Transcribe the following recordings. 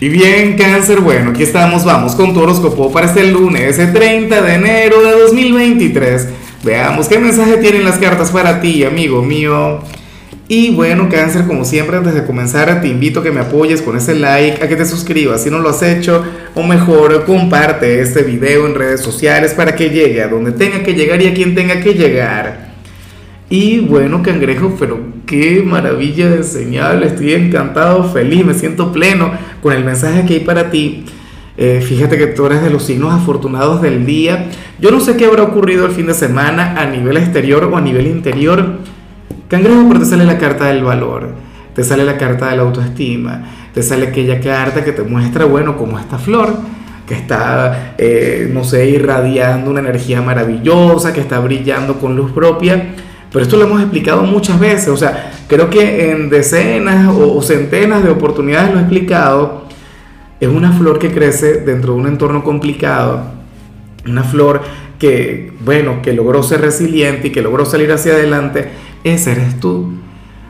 Y bien, cáncer, bueno, aquí estamos, vamos con tu horóscopo para este lunes, el 30 de enero de 2023. Veamos qué mensaje tienen las cartas para ti, amigo mío. Y bueno, cáncer, como siempre, antes de comenzar, te invito a que me apoyes con ese like, a que te suscribas si no lo has hecho, o mejor, comparte este video en redes sociales para que llegue a donde tenga que llegar y a quien tenga que llegar. Y bueno, cangrejo, pero qué maravilla de señal, estoy encantado, feliz, me siento pleno con el mensaje que hay para ti. Eh, fíjate que tú eres de los signos afortunados del día. Yo no sé qué habrá ocurrido el fin de semana a nivel exterior o a nivel interior. Cangrejo, pero te sale la carta del valor, te sale la carta de la autoestima, te sale aquella carta que te muestra, bueno, como esta flor que está, eh, no sé, irradiando una energía maravillosa, que está brillando con luz propia pero esto lo hemos explicado muchas veces, o sea, creo que en decenas o, centenas de oportunidades lo he explicado. Es una flor que crece dentro de un entorno complicado, una flor que, bueno, que logró ser resiliente y que logró salir hacia adelante. Ese eres tú.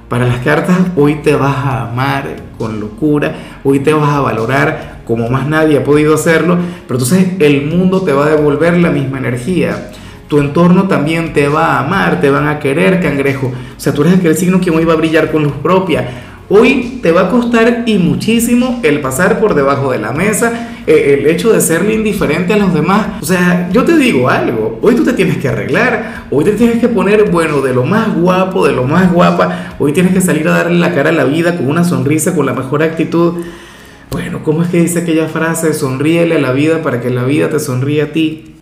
Para las cartas, hoy te vas a amar con locura, hoy te vas a valorar como más nadie ha podido hacerlo, pero entonces el mundo te va a devolver la misma energía tu entorno también te va a amar, te van a querer, cangrejo. O sea, tú eres aquel signo que hoy va a brillar con luz propia. Hoy te va a costar y muchísimo el pasar por debajo de la mesa, eh, el hecho de serle indiferente a los demás. O sea, yo te digo algo, hoy tú te tienes que arreglar, hoy te tienes que poner, bueno, de lo más guapo, de lo más guapa, hoy tienes que salir a darle la cara a la vida con una sonrisa, con la mejor actitud. Bueno, ¿cómo es que dice aquella frase? Sonríele a la vida para que la vida te sonríe a ti.